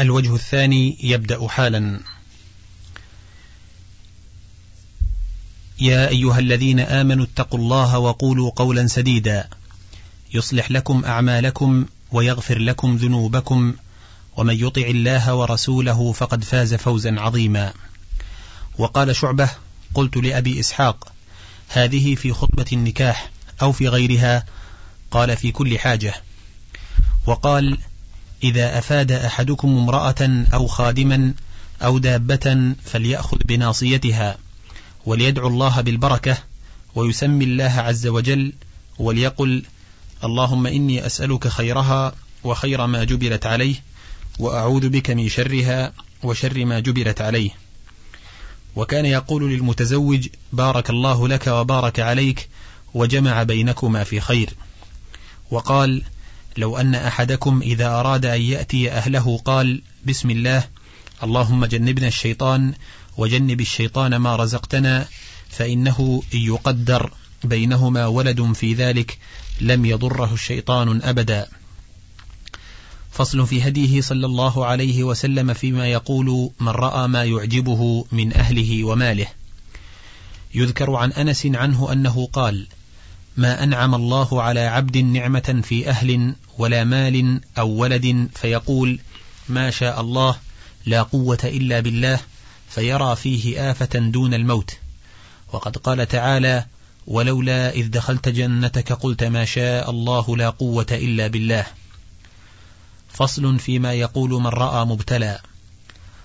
الوجه الثاني يبدأ حالا. يا أيها الذين آمنوا اتقوا الله وقولوا قولا سديدا. يصلح لكم أعمالكم ويغفر لكم ذنوبكم. ومن يطع الله ورسوله فقد فاز فوزا عظيما. وقال شعبة قلت لأبي إسحاق هذه في خطبة النكاح أو في غيرها؟ قال في كل حاجة. وقال إذا أفاد أحدكم امرأة أو خادما أو دابة فليأخذ بناصيتها وليدعو الله بالبركة ويسمي الله عز وجل وليقل اللهم إني أسألك خيرها وخير ما جبلت عليه وأعوذ بك من شرها وشر ما جبلت عليه. وكان يقول للمتزوج بارك الله لك وبارك عليك وجمع بينكما في خير. وقال لو أن أحدكم إذا أراد أن يأتي أهله قال بسم الله اللهم جنبنا الشيطان وجنب الشيطان ما رزقتنا فإنه إن يقدر بينهما ولد في ذلك لم يضره الشيطان أبدا. فصل في هديه صلى الله عليه وسلم فيما يقول من رأى ما يعجبه من أهله وماله. يذكر عن أنس عنه أنه قال ما أنعم الله على عبد نعمة في أهل ولا مال أو ولد فيقول ما شاء الله لا قوة إلا بالله فيرى فيه آفة دون الموت. وقد قال تعالى ولولا إذ دخلت جنتك قلت ما شاء الله لا قوة إلا بالله. فصل فيما يقول من رأى مبتلى.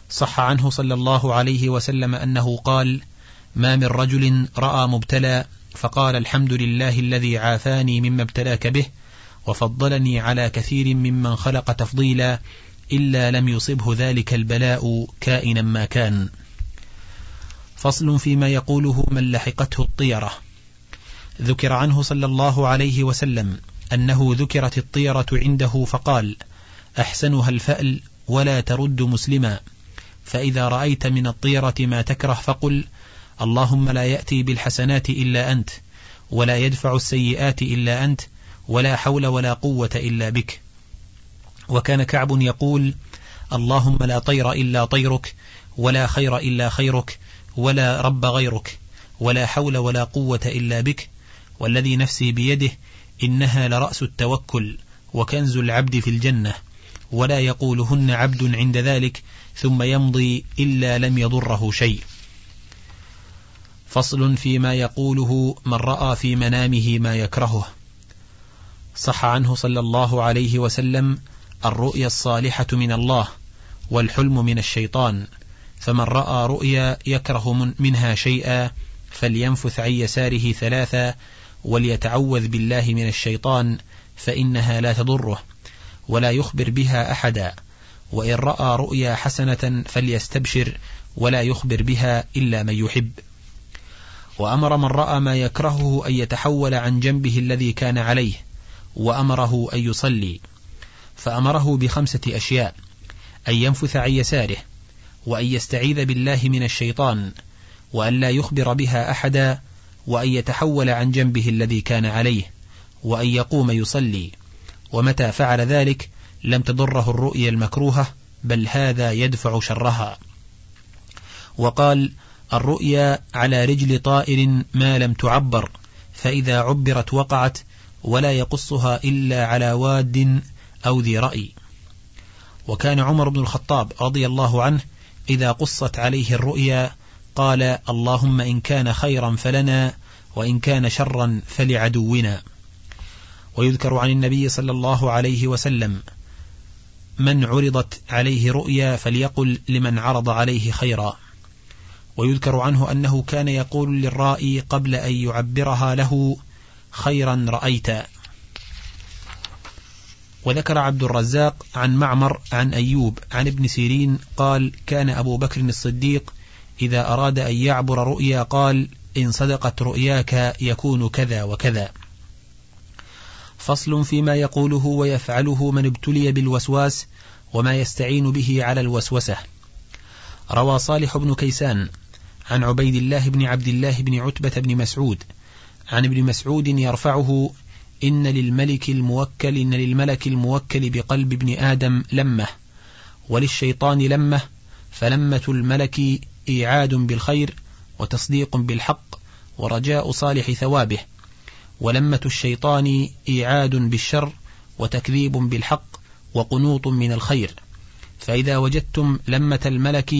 صح عنه صلى الله عليه وسلم أنه قال ما من رجل رأى مبتلى فقال الحمد لله الذي عافاني مما ابتلاك به وفضلني على كثير ممن خلق تفضيلا إلا لم يصبه ذلك البلاء كائنا ما كان. فصل فيما يقوله من لحقته الطيرة. ذكر عنه صلى الله عليه وسلم أنه ذكرت الطيرة عنده فقال أحسنها الفأل ولا ترد مسلما. فإذا رأيت من الطيرة ما تكره فقل اللهم لا يأتي بالحسنات إلا أنت ولا يدفع السيئات إلا أنت ولا حول ولا قوة إلا بك. وكان كعب يقول اللهم لا طير إلا طيرك ولا خير إلا خيرك ولا رب غيرك ولا حول ولا قوة إلا بك. والذي نفسي بيده إنها لرأس التوكل وكنز العبد في الجنة ولا يقولهن عبد عند ذلك ثم يمضي إلا لم يضره شيء. فصل فيما يقوله من رأى في منامه ما يكرهه. صح عنه صلى الله عليه وسلم الرؤيا الصالحة من الله والحلم من الشيطان فمن رأى رؤيا يكره منها شيئا فلينفث عن يساره ثلاثا وليتعوذ بالله من الشيطان فإنها لا تضره ولا يخبر بها أحدا وإن رأى رؤيا حسنة فليستبشر ولا يخبر بها إلا من يحب. وأمر من رأى ما يكرهه أن يتحول عن جنبه الذي كان عليه وأمره أن يصلي. فأمره بخمسة أشياء أن ينفث عن يساره وأن يستعيذ بالله من الشيطان وأن لا يخبر بها أحدا وأن يتحول عن جنبه الذي كان عليه وأن يقوم يصلي. ومتى فعل ذلك لم تضره الرؤيا المكروهة بل هذا يدفع شرها. وقال الرؤيا على رجل طائر ما لم تعبر فإذا عبرت وقعت ولا يقصها إلا على واد أو ذي رأي. وكان عمر بن الخطاب رضي الله عنه إذا قصت عليه الرؤيا قال اللهم إن كان خيرا فلنا وإن كان شرا فلعدونا. ويذكر عن النبي صلى الله عليه وسلم من عرضت عليه رؤيا فليقل لمن عرض عليه خيرا. ويذكر عنه أنه كان يقول للرائي قبل أن يعبرها له خيرا رأيت. وذكر عبد الرزاق عن معمر عن أيوب عن ابن سيرين قال كان أبو بكر الصديق إذا أراد أن يعبر رؤيا قال إن صدقت رؤياك يكون كذا وكذا. فصل فيما يقوله ويفعله من ابتلي بالوسواس وما يستعين به على الوسوسة. روى صالح بن كيسان. عن عبيد الله بن عبد الله بن عتبة بن مسعود عن ابن مسعود يرفعه إن للملك الموكل إن للملك الموكل بقلب ابن آدم لمة وللشيطان لمة فلمة الملك إيعاد بالخير وتصديق بالحق ورجاء صالح ثوابه ولمة الشيطان إيعاد بالشر وتكذيب بالحق وقنوط من الخير. فإذا وجدتم لمة الملك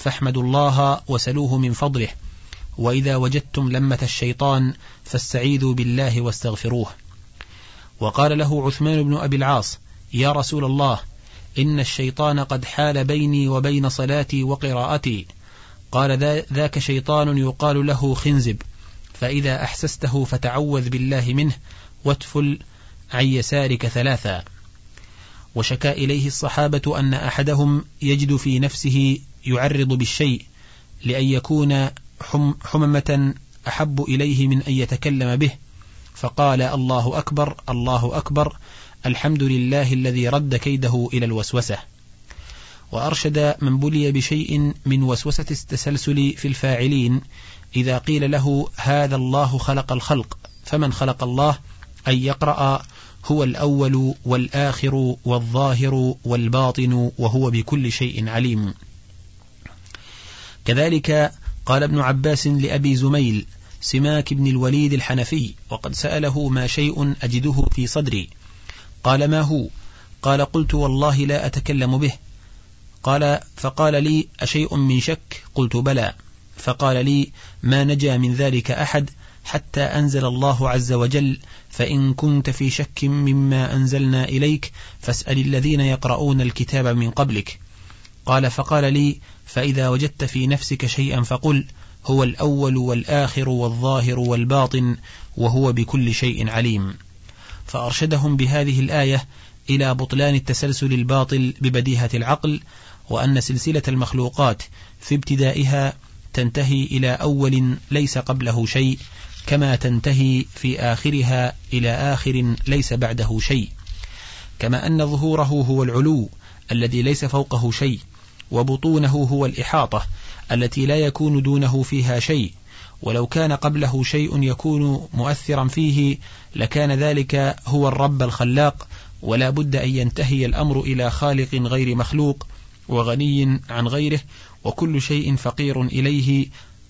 فاحمدوا الله وسلوه من فضله. وإذا وجدتم لمة الشيطان فاستعيذوا بالله واستغفروه. وقال له عثمان بن أبي العاص يا رسول الله إن الشيطان قد حال بيني وبين صلاتي وقراءتي. قال ذاك شيطان يقال له خنزب. فإذا أحسسته فتعوذ بالله منه واتفل عن يسارك ثلاثا. وشكا إليه الصحابة أن أحدهم يجد في نفسه يعرض بالشيء لأن يكون حم حممة أحب إليه من أن يتكلم به. فقال الله أكبر الله أكبر الحمد لله الذي رد كيده إلى الوسوسة. وأرشد من بلي بشيء من وسوسة التسلسل في الفاعلين إذا قيل له هذا الله خلق الخلق فمن خلق الله؟ أن يقرأ هو الأول والآخر والظاهر والباطن وهو بكل شيء عليم. كذلك قال ابن عباس لأبي زميل سماك بن الوليد الحنفي وقد سأله ما شيء أجده في صدري. قال ما هو؟ قال قلت والله لا أتكلم به. قال فقال لي أشيء من شك؟ قلت بلى. فقال لي ما نجا من ذلك أحد حتى أنزل الله عز وجل فإن كنت في شك مما أنزلنا إليك فاسأل الذين يقرؤون الكتاب من قبلك. قال فقال لي فإذا وجدت في نفسك شيئا فقل هو الأول والآخر والظاهر والباطن وهو بكل شيء عليم. فأرشدهم بهذه الآية إلى بطلان التسلسل الباطل ببديهة العقل وأن سلسلة المخلوقات في ابتدائها تنتهي إلى أول ليس قبله شيء كما تنتهي في آخرها إلى آخر ليس بعده شيء. كما أن ظهوره هو العلو الذي ليس فوقه شيء. وبطونه هو الإحاطة التي لا يكون دونه فيها شيء. ولو كان قبله شيء يكون مؤثرا فيه لكان ذلك هو الرب الخلاق ولا بد أن ينتهي الأمر إلى خالق غير مخلوق وغني عن غيره وكل شيء فقير إليه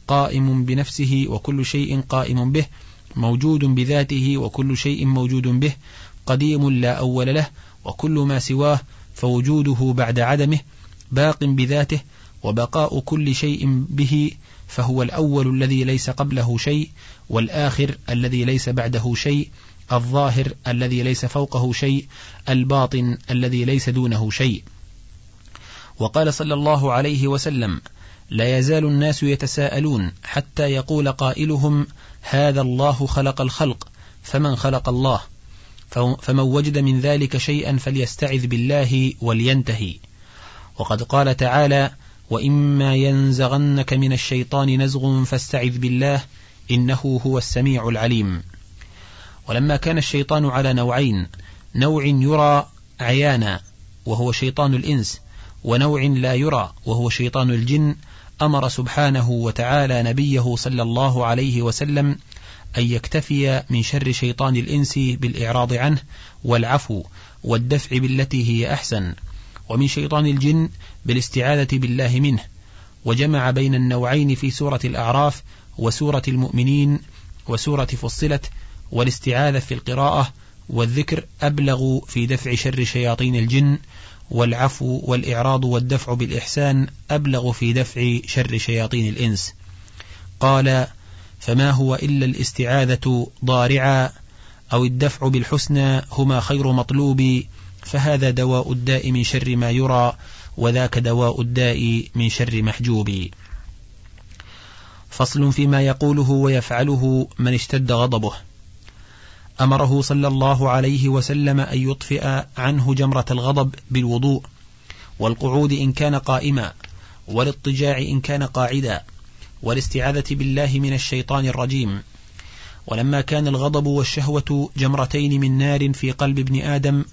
قائم بنفسه وكل شيء قائم به موجود بذاته وكل شيء موجود به قديم لا أول له وكل ما سواه فوجوده بعد عدمه باق بذاته وبقاء كل شيء به فهو الأول الذي ليس قبله شيء والآخر الذي ليس بعده شيء الظاهر الذي ليس فوقه شيء الباطن الذي ليس دونه شيء. وقال صلى الله عليه وسلم لا يزال الناس يتساءلون حتى يقول قائلهم هذا الله خلق الخلق فمن خلق الله؟ فمن وجد من ذلك شيئا فليستعذ بالله ولينتهي. وقد قال تعالى وإما ينزغنك من الشيطان نزغ فاستعذ بالله إنه هو السميع العليم. ولما كان الشيطان على نوعين نوع يرى عيانا وهو شيطان الإنس ونوع لا يرى وهو شيطان الجن أمر سبحانه وتعالى نبيه صلى الله عليه وسلم أن يكتفي من شر شيطان الإنس بالإعراض عنه والعفو والدفع بالتي هي أحسن. ومن شيطان الجن بالاستعاذة بالله منه وجمع بين النوعين في سورة الأعراف وسورة المؤمنين وسورة فصلت والاستعاذة في القراءة والذكر أبلغ في دفع شر شياطين الجن والعفو والإعراض والدفع بالإحسان أبلغ في دفع شر شياطين الإنس. قال فما هو إلا الاستعاذة ضارعا أو الدفع بالحسنى هما خير مطلوب فهذا دواء الداء من شر ما يرى وذاك دواء الداء من شر محجوب. فصل فيما يقوله ويفعله من اشتد غضبه. أمره صلى الله عليه وسلم أن يطفئ عنه جمرة الغضب بالوضوء والقعود إن كان قائما والاضطجاع إن كان قاعدا والاستعاذة بالله من الشيطان الرجيم. ولما كان الغضب والشهوة جمرتين من نار في قلب ابن آدم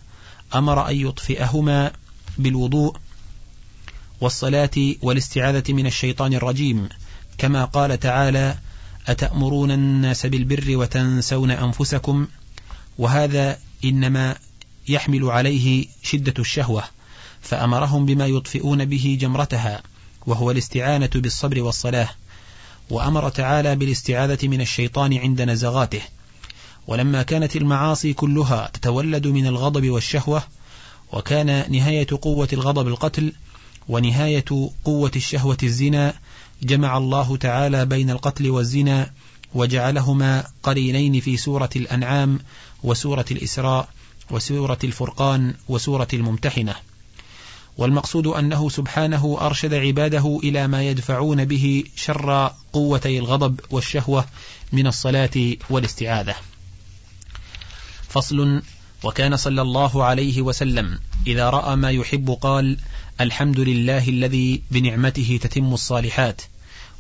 أمر أن يطفئهما بالوضوء والصلاة والاستعاذة من الشيطان الرجيم. كما قال تعالى أتأمرون الناس بالبر وتنسون أنفسكم؟ وهذا إنما يحمل عليه شدة الشهوة فأمرهم بما يطفئون به جمرتها وهو الاستعانة بالصبر والصلاة. وأمر تعالى بالاستعاذة من الشيطان عند نزغاته ولما كانت المعاصي كلها تتولد من الغضب والشهوة وكان نهاية قوة الغضب القتل ونهاية قوة الشهوة الزنا جمع الله تعالى بين القتل والزنا وجعلهما قرينين في سورة الأنعام وسورة الإسراء وسورة الفرقان وسورة الممتحنة. والمقصود أنه سبحانه أرشد عباده إلى ما يدفعون به شر قوتي الغضب والشهوة من الصلاة والاستعاذة. فصل وكان صلى الله عليه وسلم. إذا رأى ما يحب قال الحمد لله الذي بنعمته تتم الصالحات.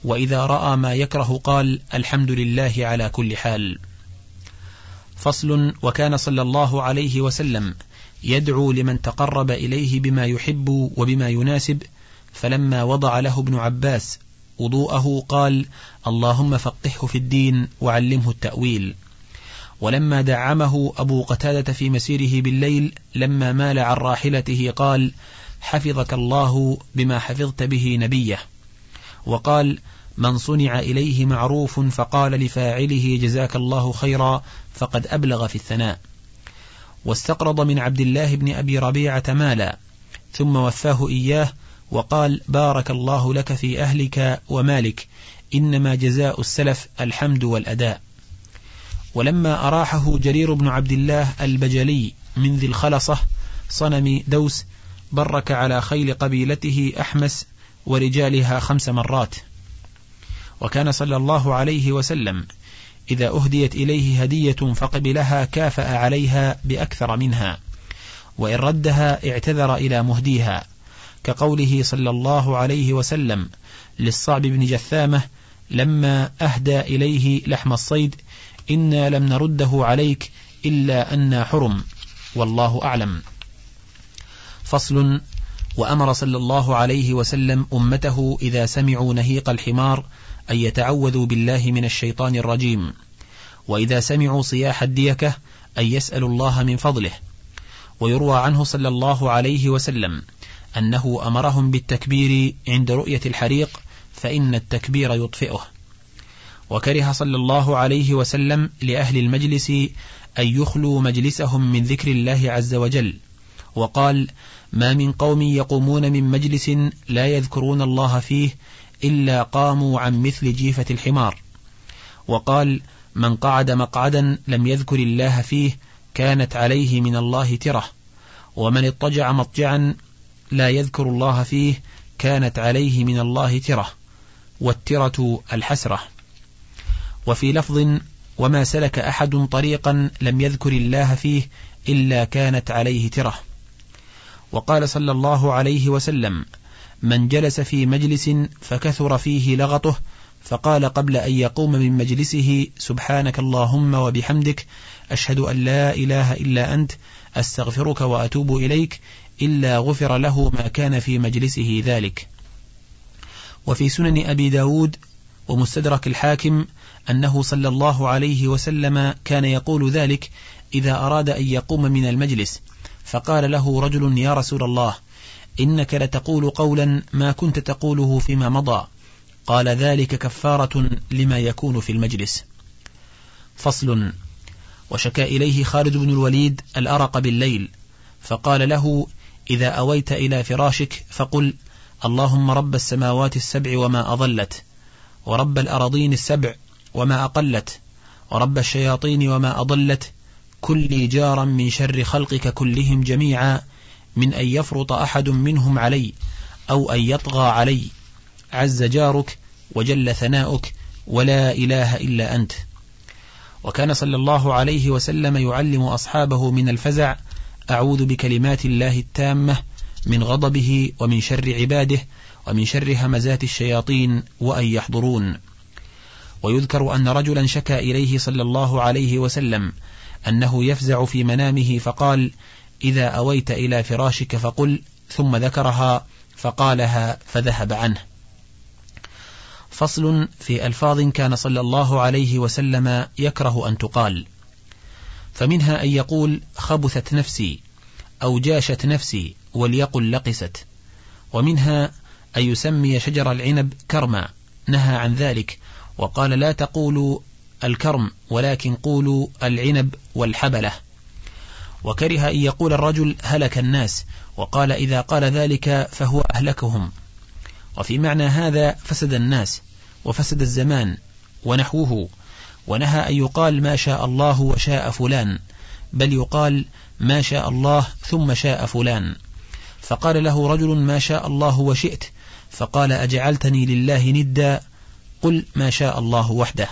وإذا رأى ما يكره قال الحمد لله على كل حال. فصل وكان صلى الله عليه وسلم يدعو لمن تقرب إليه بما يحب وبما يناسب فلما وضع له ابن عباس وضوءه قال اللهم فقهه في الدين وعلمه التأويل. ولما دعمه أبو قتادة في مسيره بالليل لما مال عن راحلته قال حفظك الله بما حفظت به نبيه وقال من صنع إليه معروف فقال لفاعله جزاك الله خيرا فقد أبلغ في الثناء واستقرض من عبد الله بن أبي ربيعة مالا ثم وفاه إياه وقال بارك الله لك في أهلك ومالك إنما جزاء السلف الحمد والأداء ولما أراحه جرير بن عبد الله البجلي من ذي الخلصة صنم دوس برك على خيل قبيلته أحمس ورجالها خمس مرات. وكان صلى الله عليه وسلم إذا أهديت إليه هدية فقبلها كافأ عليها بأكثر منها وإن ردها اعتذر إلى مهديها كقوله صلى الله عليه وسلم للصعب بن جثامة لما أهدى إليه لحم الصيد إنا لم نرده عليك إلا أنا حرم. والله أعلم. فصل. وأمر صلى الله عليه وسلم أمته إذا سمعوا نهيق الحمار أن يتعوذوا بالله من الشيطان الرجيم. وإذا سمعوا صياح الديكة أن يسألوا الله من فضله. ويروى عنه صلى الله عليه وسلم أنه أمرهم بالتكبير عند رؤية الحريق فإن التكبير يطفئه. وكره صلى الله عليه وسلم لأهل المجلس أن يخلوا مجلسهم من ذكر الله عز وجل. وقال ما من قوم يقومون من مجلس لا يذكرون الله فيه إلا قاموا عن مثل جيفة الحمار وقال من قعد مقعدا لم يذكر الله فيه كانت عليه من الله ترة. ومن اضطجع مضجعا لا يذكر الله فيه كانت عليه من الله ترة والترة الحسرة. وفي لفظ وما سلك أحد طريقا لم يذكر الله فيه إلا كانت عليه ترة. وقال صلى الله عليه وسلم من جلس في مجلس فكثر فيه لغطه فقال قبل أن يقوم من مجلسه سبحانك اللهم وبحمدك أشهد أن لا إله إلا أنت أستغفرك وأتوب إليك إلا غفر له ما كان في مجلسه ذلك. وفي سنن أبي داود ومستدرك الحاكم أنه صلى الله عليه وسلم كان يقول ذلك إذا أراد أن يقوم من المجلس. فقال له رجل يا رسول الله إنك لتقول قولا ما كنت تقوله فيما مضى. قال ذلك كفارة لما يكون في المجلس. فصل. وشكى إليه خالد بن الوليد الأرق بالليل. فقال له إذا أويت إلى فراشك فقل اللهم رب السماوات السبع وما أضلت ورب الأراضين السبع وما أقلت ورب الشياطين وما أضلت كل جارا من شر خلقك كلهم جميعا من أن يفرط أحد منهم علي أو أن يطغى علي. عز جارك وجل ثناؤك ولا إله إلا أنت. وكان صلى الله عليه وسلم يعلم أصحابه من الفزع أعوذ بكلمات الله التامة من غضبه ومن شر عباده ومن شر همزات الشياطين وأن يحضرون. ويذكر أن رجلا شكى إليه صلى الله عليه وسلم أنه يفزع في منامه فقال إذا أويت إلى فراشك فقل. ثم ذكرها فقالها فذهب عنه. فصل في ألفاظ كان صلى الله عليه وسلم يكره أن تقال. فمنها أن يقول خبثت نفسي أو جاشت نفسي وليقل لقست. ومنها أن يسمي شجر العنب كرما نهى عن ذلك وقال لا تقولوا الكرم ولكن قولوا العنب والحبلة. وكره أن يقول الرجل هلك الناس وقال إذا قال ذلك فهو أهلكهم. وفي معنى هذا فسد الناس وفسد الزمان ونحوه. ونهى أن يقال ما شاء الله وشاء فلان بل يقال ما شاء الله ثم شاء فلان. فقال له رجل ما شاء الله وشئت فقال أجعلتني لله ندا قل ما شاء الله وحده.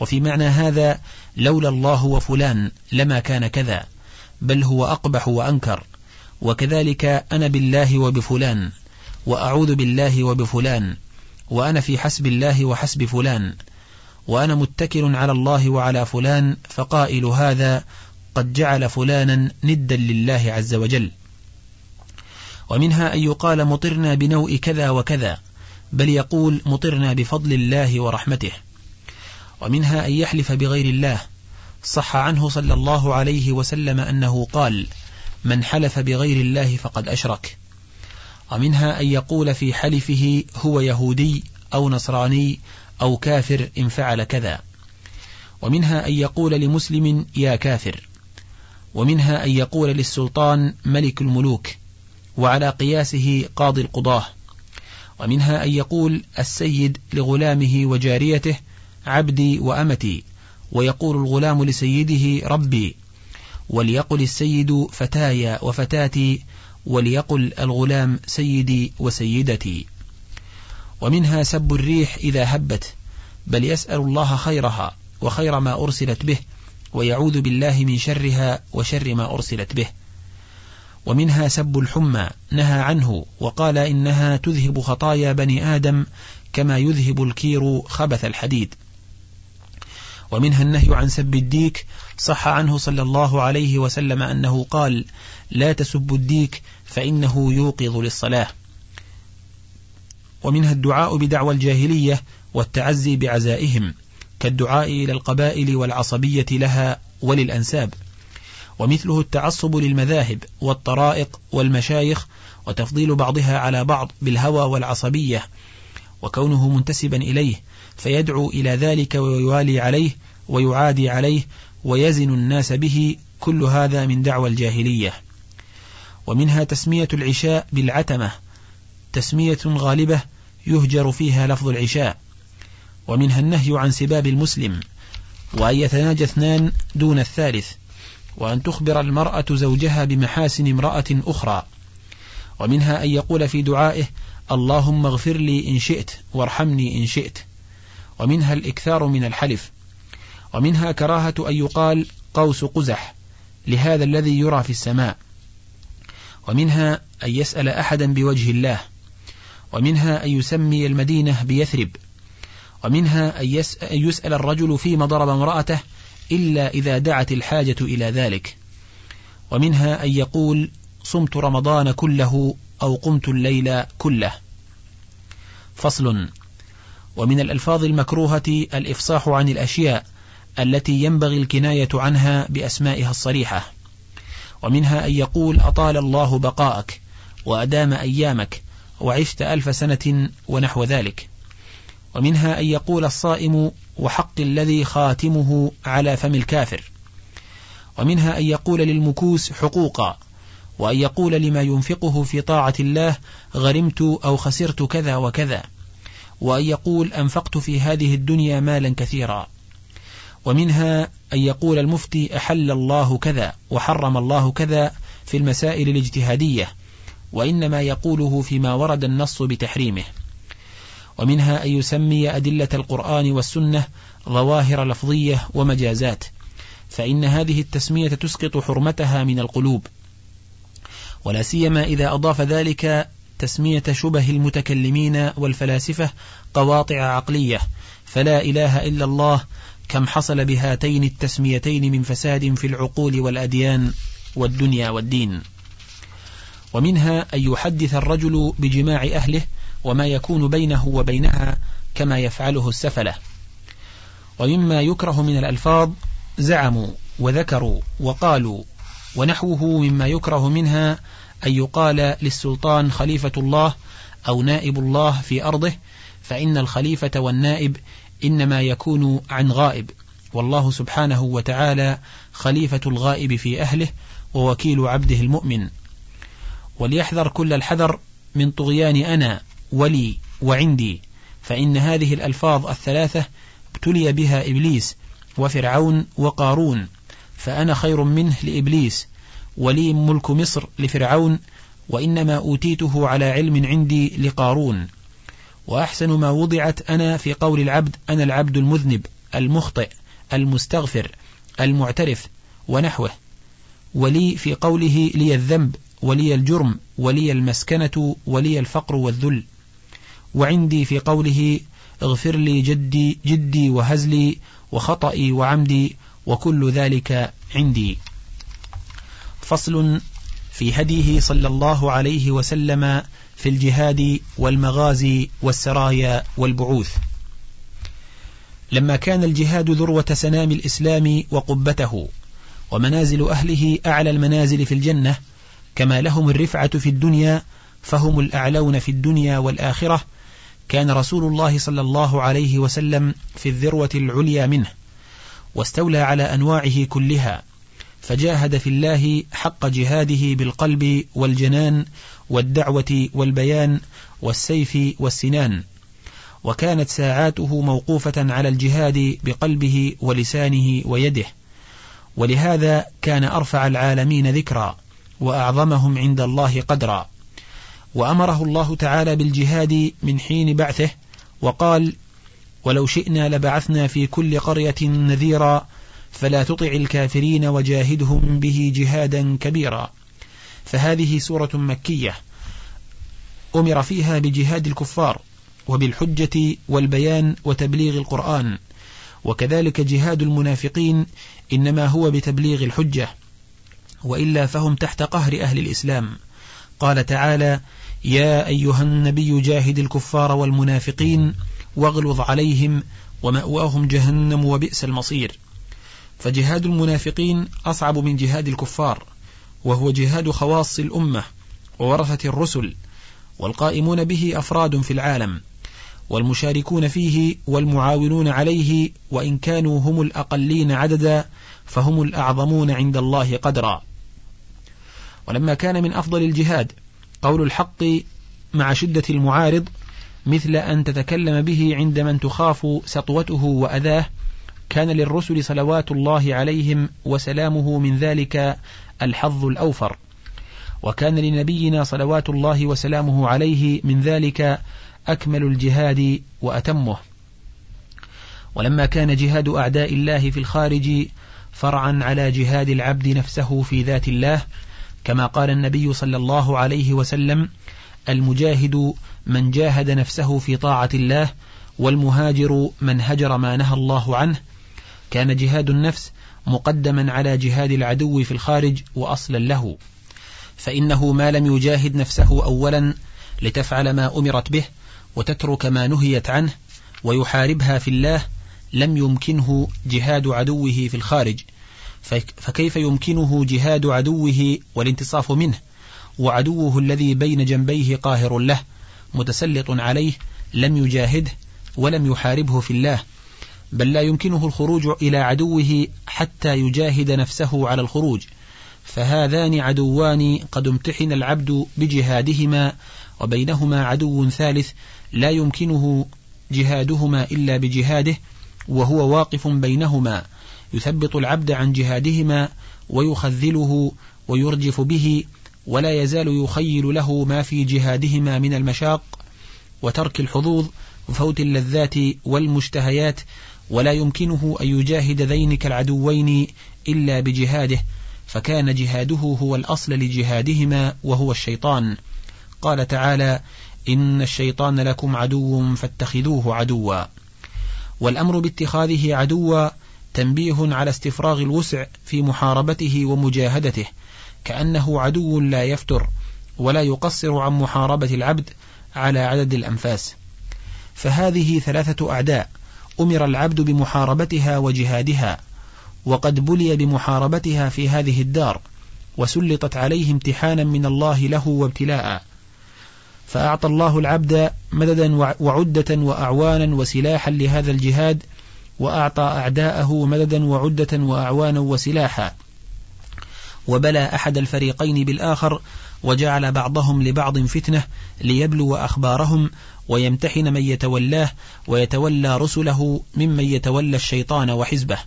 وفي معنى هذا لولا الله وفلان لما كان كذا بل هو أقبح وأنكر وكذلك أنا بالله وبفلان وأعوذ بالله وبفلان وأنا في حسب الله وحسب فلان وأنا متكل على الله وعلى فلان فقائل هذا قد جعل فلانا ندا لله عز وجل. ومنها أن يقال مطرنا بنوء كذا وكذا. بل يقول مطرنا بفضل الله ورحمته ومنها أن يحلف بغير الله صح عنه صلى الله عليه وسلم أنه قال من حلف بغير الله فقد أشرك ومنها أن يقول في حلفه هو يهودي أو نصراني أو كافر إن فعل كذا ومنها أن يقول لمسلم يا كافر ومنها أن يقول للسلطان ملك الملوك وعلى قياسه قاضي القضاة ومنها أن يقول السيد لغلامه وجاريته عبدي وأمتي ويقول الغلام لسيده ربي وليقل السيد فتايا وفتاتي وليقل الغلام سيدي وسيدتي. ومنها سب الريح إذا هبت بل يسأل الله خيرها وخير ما أرسلت به ويعوذ بالله من شرها وشر ما أرسلت به. ومنها سب الحمى نهى عنه وقال إنها تذهب خطايا بني آدم كما يذهب الكير خبث الحديد. ومنها النهي عن سب الديك صح عنه صلى الله عليه وسلم أنه قال لا تسبوا الديك فإنه يوقظ للصلاة. ومنها الدعاء بدعوى الجاهلية والتعزي بعزائهم كالدعاء إلى القبائل والعصبية لها وللأنساب. ومثله التعصب للمذاهب والطرائق والمشايخ وتفضيل بعضها على بعض بالهوى والعصبية وكونه منتسبا إليه فيدعو إلى ذلك ويوالي عليه ويعادي عليه ويزن الناس به كل هذا من دعوى الجاهلية. ومنها تسمية العشاء بالعتمة تسمية غالبة يهجر فيها لفظ العشاء. ومنها النهي عن سباب المسلم وأن يتناجى اثنان دون الثالث. وأن تخبر المرأة زوجها بمحاسن امرأة أخرى. ومنها أن يقول في دعائه اللهم اغفر لي إن شئت وارحمني إن شئت. ومنها الإكثار من الحلف. ومنها كراهة أن يقال قوس قزح لهذا الذي يرى في السماء. ومنها أن يسأل أحدا بوجه الله. ومنها أن يسمي المدينة بيثرب. ومنها أن يسأل الرجل فيما ضرب امرأته إلا إذا دعت الحاجة إلى ذلك. ومنها أن يقول صمت رمضان كله أو قمت الليل كله. فصل. ومن الألفاظ المكروهة الإفصاح عن الأشياء التي ينبغي الكناية عنها بأسمائها الصريحة. ومنها أن يقول أطال الله بقاءك وأدام أيامك وعشت ألف سنة ونحو ذلك. ومنها أن يقول الصائم وحق الذي خاتمه على فم الكافر. ومنها أن يقول للمكوس حقوقا وأن يقول لما ينفقه في طاعة الله غرمت أو خسرت كذا وكذا وأن يقول أنفقت في هذه الدنيا مالا كثيرا. ومنها أن يقول المفتي أحل الله كذا وحرم الله كذا في المسائل الاجتهادية وإنما يقوله فيما ورد النص بتحريمه. ومنها أن يسمي أدلة القرآن والسنة ظواهر لفظية ومجازات فإن هذه التسمية تسقط حرمتها من القلوب. ولا سيما إذا أضاف ذلك تسمية شبه المتكلمين والفلاسفة قواطع عقلية فلا إله إلا الله كم حصل بهاتين التسميتين من فساد في العقول والأديان والدنيا والدين. ومنها أن يحدث الرجل بجماع أهله وما يكون بينه وبينها كما يفعله السفلة. ومما يكره من الألفاظ زعموا وذكروا وقالوا ونحوه مما يكره منها أن يقال للسلطان خليفة الله أو نائب الله في أرضه فإن الخليفة والنائب إنما يكون عن غائب. والله سبحانه وتعالى خليفة الغائب في أهله ووكيل عبده المؤمن. وليحذر كل الحذر من طغيان أنا ولي وعندي فإن هذه الألفاظ الثلاثة ابتلي بها إبليس وفرعون وقارون فأنا خير منه لإبليس ولي ملك مصر لفرعون وإنما أوتيته على علم عندي لقارون. وأحسن ما وضعت أنا في قول العبد أنا العبد المذنب المخطئ المستغفر المعترف ونحوه. ولي في قوله لي الذنب ولي الجرم ولي المسكنة ولي الفقر والذل. وعندي في قوله اغفر لي جدي جدي وهزلي وخطئي وعمدي وكل ذلك عندي. فصل في هديه صلى الله عليه وسلم في الجهاد والمغازي والسرايا والبعوث. لما كان الجهاد ذروة سنام الإسلام وقبته ومنازل أهله أعلى المنازل في الجنة كما لهم الرفعة في الدنيا فهم الأعلون في الدنيا والآخرة كان رسول الله صلى الله عليه وسلم في الذروة العليا منه واستولى على أنواعه كلها فجاهد في الله حق جهاده بالقلب والجنان والدعوة والبيان والسيف والسنان وكانت ساعاته موقوفة على الجهاد بقلبه ولسانه ويده ولهذا كان أرفع العالمين ذكرا وأعظمهم عند الله قدرا. وأمره الله تعالى بالجهاد من حين بعثه وقال ولو شئنا لبعثنا في كل قرية نذيرا فلا تطع الكافرين وجاهدهم به جهادا كبيرا. فهذه سورة مكية أمر فيها بجهاد الكفار وبالحجة والبيان وتبليغ القرآن وكذلك جهاد المنافقين إنما هو بتبليغ الحجة وإلا فهم تحت قهر أهل الإسلام. قال تعالى يا أيها النبي جاهد الكفار والمنافقين واغلظ عليهم ومأواهم جهنم وبئس المصير. فجهاد المنافقين أصعب من جهاد الكفار وهو جهاد خواص الأمة وورثة الرسل والقائمون به أفراد في العالم والمشاركون فيه والمعاونون عليه وإن كانوا هم الأقلين عددا فهم الأعظمون عند الله قدرا. ولما كان من أفضل الجهاد قول الحق مع شدة المعارض مثل أن تتكلم به عند من تخاف سطوته وأذاه كان للرسل صلوات الله عليهم وسلامه من ذلك الحظ الأوفر. وكان لنبينا صلوات الله وسلامه عليه من ذلك أكمل الجهاد وأتمه. ولما كان جهاد أعداء الله في الخارج فرعا على جهاد العبد نفسه في ذات الله كما قال النبي صلى الله عليه وسلم المجاهد من جاهد نفسه في طاعة الله والمهاجر من هجر ما نهى الله عنه. كان جهاد النفس مقدما على جهاد العدو في الخارج وأصلا له. فإنه ما لم يجاهد نفسه أولا لتفعل ما أمرت به وتترك ما نهيت عنه ويحاربها في الله لم يمكنه جهاد عدوه في الخارج. فكيف يمكنه جهاد عدوه والانتصاف منه؟ وعدوه الذي بين جنبيه قاهر له متسلط عليه لم يجاهده ولم يحاربه في الله. بل لا يمكنه الخروج إلى عدوه حتى يجاهد نفسه على الخروج. فهذان عدوان قد امتحن العبد بجهادهما وبينهما عدو ثالث لا يمكنه جهادهما إلا بجهاده وهو واقف بينهما. يثبط العبد عن جهادهما ويخذله ويرجف به ولا يزال يخيل له ما في جهادهما من المشاق وترك الحظوظ وفوت اللذات والمشتهيات ولا يمكنه أن يجاهد ذينك العدوين إلا بجهاده فكان جهاده هو الأصل لجهادهما وهو الشيطان. قال تعالى إن الشيطان لكم عدو فاتخذوه عدوا. والأمر باتخاذه عدوا تنبيه على استفراغ الوسع في محاربته ومجاهدته كأنه عدو لا يفتر ولا يقصر عن محاربة العبد على عدد الأنفاس. فهذه ثلاثة أعداء أمر العبد بمحاربتها وجهادها وقد بلي بمحاربتها في هذه الدار وسلطت عليه امتحانا من الله له وابتلاء. فأعطى الله العبد مددا وعدة وأعوانا وسلاحا لهذا الجهاد وأعطى أعداءه مددا وعدة وأعوانا وسلاحا. وبلى أحد الفريقين بالآخر وجعل بعضهم لبعض فتنة ليبلو أخبارهم ويمتحن من يتولاه ويتولى رسله ممن يتولى الشيطان وحزبه.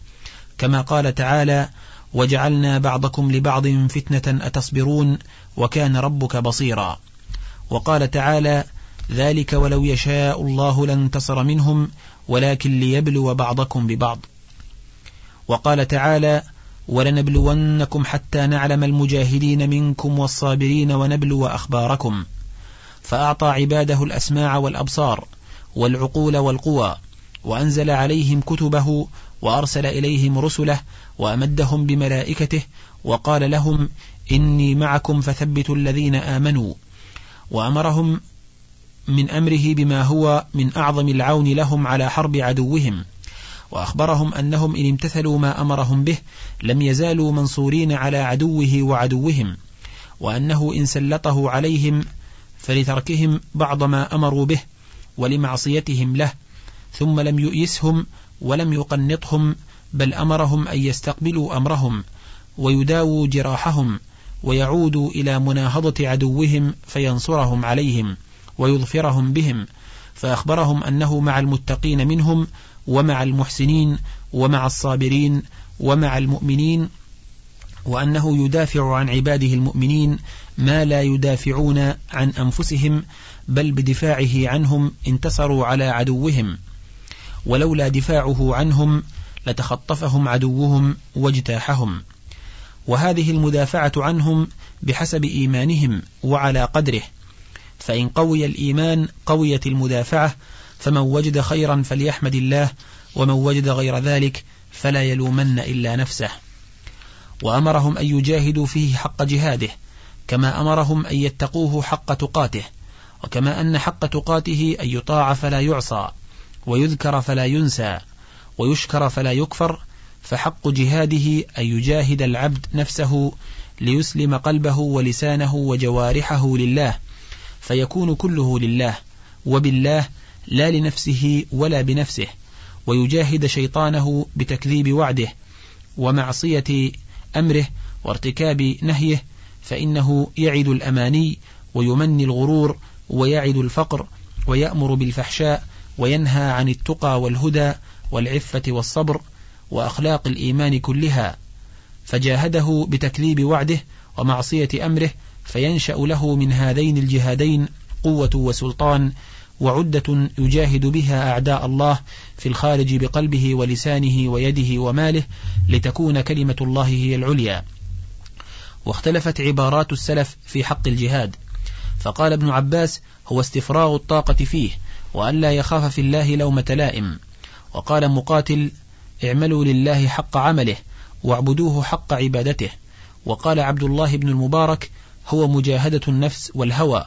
كما قال تعالى وجعلنا بعضكم لبعض فتنة أتصبرون وكان ربك بصيرا وقال تعالى ذلك ولو يشاء الله لانتصر منهم ولكن ليبلو بعضكم ببعض. وقال تعالى ولنبلونكم حتى نعلم المجاهدين منكم والصابرين ونبلو أخباركم. فأعطى عباده الأسماع والأبصار والعقول والقوى وأنزل عليهم كتبه وأرسل إليهم رسله وأمدهم بملائكته وقال لهم إني معكم فثبتوا الذين آمنوا. وأمرهم من أمره بما هو من أعظم العون لهم على حرب عدوهم. وأخبرهم أنهم إن امتثلوا ما أمرهم به لم يزالوا منصورين على عدوه وعدوهم. وأنه إن سلطه عليهم فلتركهم بعض ما أمروا به ولمعصيتهم له ثم لم يؤيسهم ولم يقنطهم بل أمرهم أن يستقبلوا أمرهم ويداووا جراحهم ويعودوا إلى مناهضة عدوهم فينصرهم عليهم. ويظفرهم بهم فأخبرهم أنه مع المتقين منهم ومع المحسنين ومع الصابرين ومع المؤمنين وأنه يدافع عن عباده المؤمنين ما لا يدافعون عن أنفسهم بل بدفاعه عنهم انتصروا على عدوهم. ولولا دفاعه عنهم لتخطفهم عدوهم واجتاحهم. وهذه المدافعة عنهم بحسب إيمانهم وعلى قدره. فإن قوي الإيمان قويت المدافعة فمن وجد خيرا فليحمد الله ومن وجد غير ذلك فلا يلومن إلا نفسه. وأمرهم أن يجاهدوا فيه حق جهاده كما أمرهم أن يتقوه حق تقاته وكما أن حق تقاته أن يطاع فلا يعصى ويذكر فلا ينسى ويشكر فلا يكفر فحق جهاده أن يجاهد العبد نفسه ليسلم قلبه ولسانه وجوارحه لله فيكون كله لله وبالله لا لنفسه ولا بنفسه ويجاهد شيطانه بتكذيب وعده ومعصية أمره وارتكاب نهيه فإنه يعد الأماني ويمني الغرور ويعد الفقر ويأمر بالفحشاء وينهى عن التقى والهدى والعفة والصبر وأخلاق الإيمان كلها فجاهده بتكذيب وعده ومعصية أمره فينشأ له من هذين الجهادين قوة وسلطان وعدة يجاهد بها أعداء الله في الخارج بقلبه ولسانه ويده وماله لتكون كلمة الله هي العليا. واختلفت عبارات السلف في حق الجهاد. فقال ابن عباس هو استفراغ الطاقة فيه وأن لا يخاف في الله لومة لائم. وقال مقاتل اعملوا لله حق عمله واعبدوه حق عبادته. وقال عبد الله بن المبارك هو مجاهدة النفس والهوى.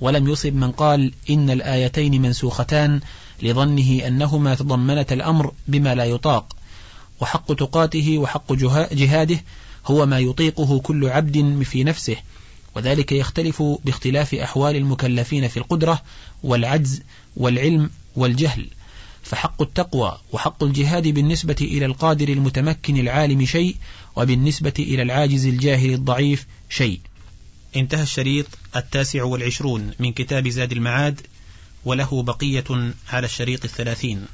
ولم يصب من قال إن الآيتين منسوختان لظنه أنهما تضمنت الأمر بما لا يطاق. وحق تقاته وحق جهاده هو ما يطيقه كل عبد في نفسه. وذلك يختلف باختلاف أحوال المكلفين في القدرة والعجز والعلم والجهل. فحق التقوى وحق الجهاد بالنسبة إلى القادر المتمكن العالم شيء وبالنسبة إلى العاجز الجاهل الضعيف شيء. انتهى الشريط التاسع والعشرون من كتاب زاد المعاد وله بقية على الشريط الثلاثين.